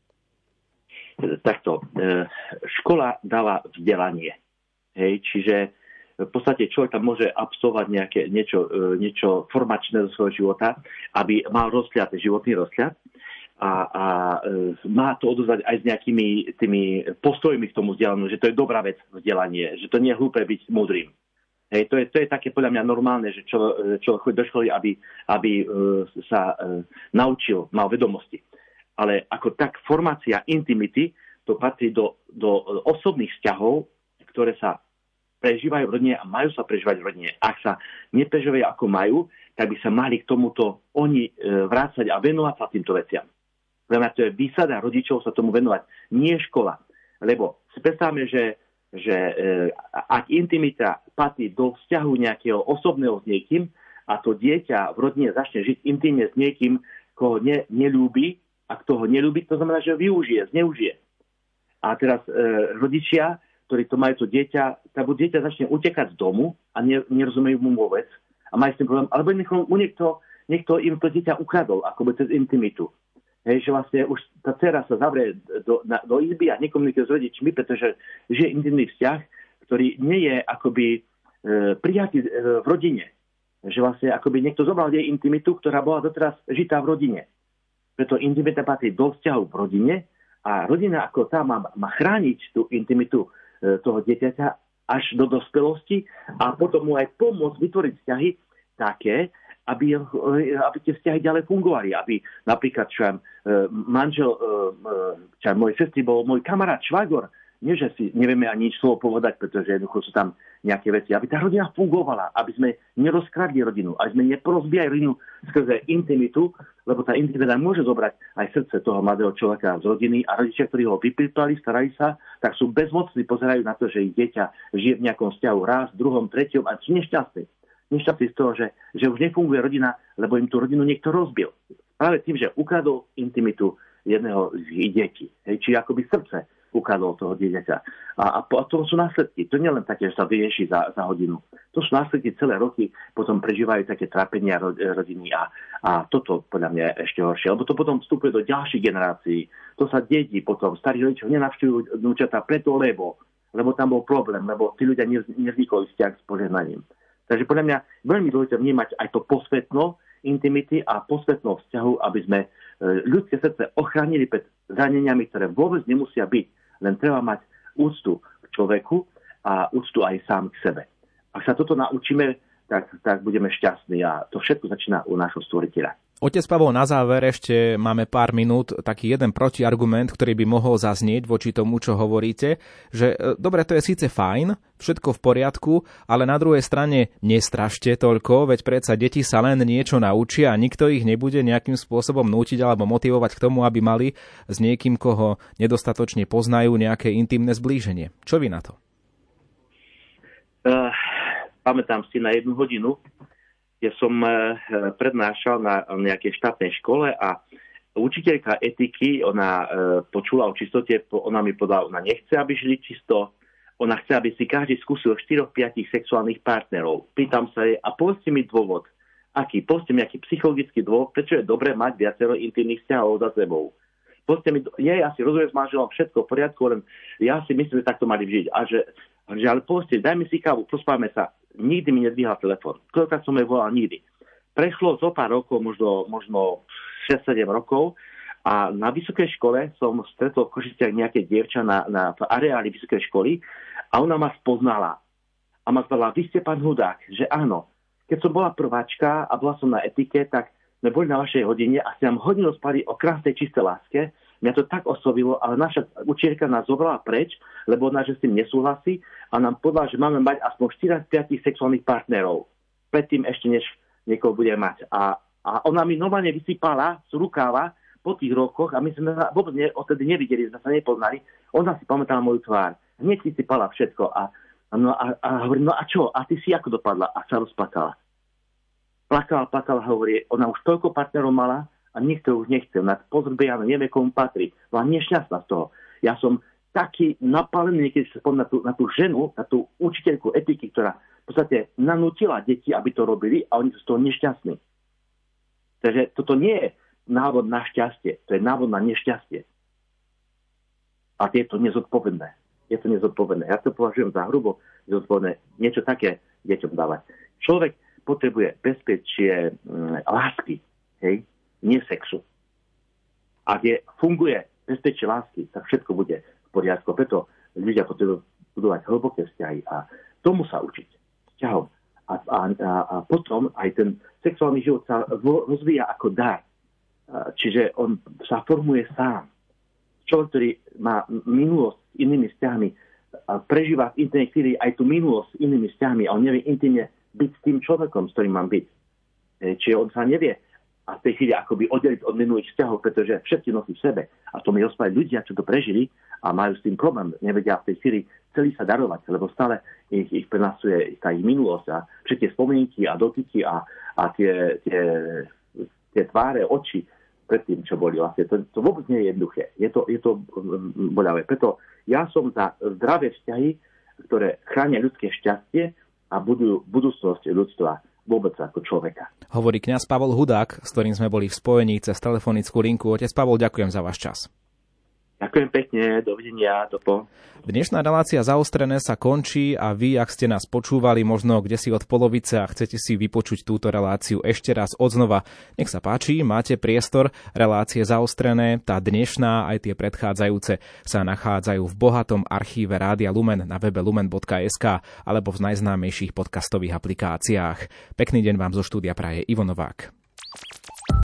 Takto, e, škola dáva vzdelanie. Hej, čiže v podstate človek tam môže absolvovať nejaké, niečo, e, niečo formačné zo svojho života, aby mal rozhľad, životný rozhľad a, a e, má to odozvať aj s nejakými tými postojmi k tomu vzdelaniu, že to je dobrá vec vzdelanie, že to nie je hlúpe byť múdrym. Hej, to, je, to je také podľa mňa normálne, že človek, chodí do školy, aby, aby uh, sa uh, naučil, mal vedomosti. Ale ako tak formácia intimity, to patrí do, do osobných vzťahov, ktoré sa prežívajú v rodine a majú sa prežívať v rodine. Ak sa neprežívajú ako majú, tak by sa mali k tomuto oni uh, vrácať a venovať sa týmto veciam. Pre to je výsada rodičov sa tomu venovať, nie škola. Lebo si predstavme, že že e, ak intimita patrí do vzťahu nejakého osobného s niekým a to dieťa v rodine začne žiť intimne s niekým, koho ne, nelúbi, a kto ho nelúbi, to znamená, že ho využije, zneužije. A teraz e, rodičia, ktorí to majú to dieťa, tak buď dieťa začne utekať z domu a ne, nerozumejú mu vôbec a majú s tým problém, alebo mu niekto, niekto im to dieťa ukradol, ako by cez intimitu. Hej, že vlastne už tá dcera sa zavrie do, na, do izby a nekomunikuje s rodičmi, pretože žije intimný vzťah, ktorý nie je akoby e, prijatý e, v rodine. Že vlastne akoby niekto zobral jej intimitu, ktorá bola doteraz žitá v rodine. Preto intimita patrí do vzťahu v rodine a rodina ako tá má, má chrániť tú intimitu e, toho dieťaťa až do dospelosti a potom mu aj pomôcť vytvoriť vzťahy také, aby, aby tie vzťahy ďalej fungovali. Aby napríklad, čo manžel čo ja, mojej sestry bol môj kamarát Švagor, nie, že si nevieme ani nič slovo povedať, pretože jednoducho sú tam nejaké veci. Aby tá rodina fungovala, aby sme nerozkradli rodinu, aby sme neprozbijali rodinu skrze intimitu, lebo tá intimita môže zobrať aj srdce toho mladého človeka z rodiny a rodičia, ktorí ho vypýtali, starali sa, tak sú bezmocní, pozerajú na to, že ich dieťa žije v nejakom vzťahu raz, druhom, treťom a sú nešťastní nešťastní z toho, že, že už nefunguje rodina, lebo im tú rodinu niekto rozbil. Práve tým, že ukradol intimitu jedného z detí. Hej, či akoby srdce ukradol toho dieťaťa. A, a, a to sú následky. To nie len také, že sa vyrieši za, za hodinu. To sú následky celé roky, potom prežívajú také trápenia rodiny a, a toto podľa mňa je ešte horšie. Lebo to potom vstupuje do ďalších generácií. To sa dedí potom. Starí rodičov nenavštívajú vnúčata preto, lebo lebo tam bol problém, lebo tí ľudia nevznikli vzťah s požehnaním. Takže podľa mňa veľmi dôležité vnímať aj to posvetno intimity a posvetno vzťahu, aby sme e, ľudské srdce ochránili pred zraneniami, ktoré vôbec nemusia byť. Len treba mať úctu k človeku a úctu aj sám k sebe. Ak sa toto naučíme, tak, tak budeme šťastní a to všetko začína u nášho stvoriteľa. Otec Pavol, na záver ešte máme pár minút taký jeden protiargument, ktorý by mohol zaznieť voči tomu, čo hovoríte, že e, dobre, to je síce fajn, všetko v poriadku, ale na druhej strane nestrašte toľko, veď predsa deti sa len niečo naučia a nikto ich nebude nejakým spôsobom nútiť alebo motivovať k tomu, aby mali s niekým, koho nedostatočne poznajú, nejaké intimné zblíženie. Čo vy na to? Uh, pamätám si na jednu hodinu, kde som e, prednášal na nejakej štátnej škole a učiteľka etiky, ona e, počula o čistote, ona mi povedala, ona nechce, aby žili čisto, ona chce, aby si každý skúsil 4-5 sexuálnych partnerov. Pýtam sa jej, a povedzte mi dôvod, aký, povedzte mi aký psychologický dôvod, prečo je dobré mať viacero intimných vzťahov za sebou. Povedzte mi, je, ja si rozumiem s manželom všetko v poriadku, len ja si myslím, že takto mali žiť. A že, že ale povedzte, dajme si kávu, prospáme sa nikdy mi nedvíhal telefon. Koľko som jej volal, nikdy. Prešlo zo pár rokov, možno, možno 6-7 rokov a na vysokej škole som stretol v Košiciach nejaké dievča na, na v areáli vysokej školy a ona ma spoznala. A ma zvala, vy ste pán Hudák, že áno. Keď som bola prváčka a bola som na etike, tak sme boli na vašej hodine a ste nám hodinu spali o krásnej čistej láske Mňa to tak oslovilo, ale naša učiteľka nás zobrala preč, lebo ona, že s tým nesúhlasí a nám povedala, že máme mať aspoň 4 5 sexuálnych partnerov. Predtým ešte, než niekoho bude mať. A, a ona mi normálne vysypala z rukáva po tých rokoch a my sme sa vôbec ne, odtedy nevideli, sme sa nepoznali. Ona si pamätala moju tvár. Hneď si všetko a, no a, a hovorí, no a čo? A ty si ako dopadla? A sa rozplakala. Plakala, plakala, hovorí, ona už toľko partnerov mala, a nikto už nechce. Ona pozrbe, ja nevie, komu patrí. Bola nešťastná z toho. Ja som taký napálený, keď sa na tú, na tú ženu, na tú učiteľku etiky, ktorá v podstate nanútila deti, aby to robili a oni sú z toho nešťastní. Takže toto nie je návod na šťastie, to je návod na nešťastie. A je to nezodpovedné. Je to nezodpovedné. Ja to považujem za hrubo nezodpovedné niečo také deťom dávať. Človek potrebuje bezpečie mm, lásky. Hej? Nie sexu. Ak je, funguje bezpečie lásky, tak všetko bude v poriadku. Preto ľudia potrebujú budovať hlboké vzťahy a tomu sa učiť. Vzťahom. A, a, a, a potom aj ten sexuálny život sa rozvíja ako dar. Čiže on sa formuje sám. Človek, ktorý má minulosť s inými vzťahmi, prežíva v intimnej chvíli aj tú minulosť s inými vzťahmi a on nevie intimne byť s tým človekom, s ktorým mám byť. E, čiže on sa nevie a v tej chvíli akoby oddeliť od minulých vzťahov, pretože všetci nosí v sebe. A to mi rozprávajú ľudia, čo to prežili a majú s tým problém. Nevedia v tej chvíli celý sa darovať, lebo stále ich, ich prenasuje tá ich minulosť a všetky spomienky a dotyky a, a tie, tie, tie tváre, oči pred tým, čo boli vlastne. To, to vôbec nie je jednoduché. Je to, je to mm, boľavé. Preto ja som za zdravé vzťahy, ktoré chránia ľudské šťastie a budujú budúcnosť ľudstva vôbec ako človeka. Hovorí kňaz Pavol Hudák, s ktorým sme boli v spojení cez telefonickú linku. Otec Pavol, ďakujem za váš čas. Ďakujem pekne, dovidenia, dopo. Dnešná relácia zaostrené sa končí a vy, ak ste nás počúvali možno kde si od polovice a chcete si vypočuť túto reláciu ešte raz odznova, nech sa páči, máte priestor, relácie zaostrené, tá dnešná aj tie predchádzajúce sa nachádzajú v bohatom archíve Rádia Lumen na webe lumen.sk alebo v najznámejších podcastových aplikáciách. Pekný deň vám zo štúdia praje Ivo Novák.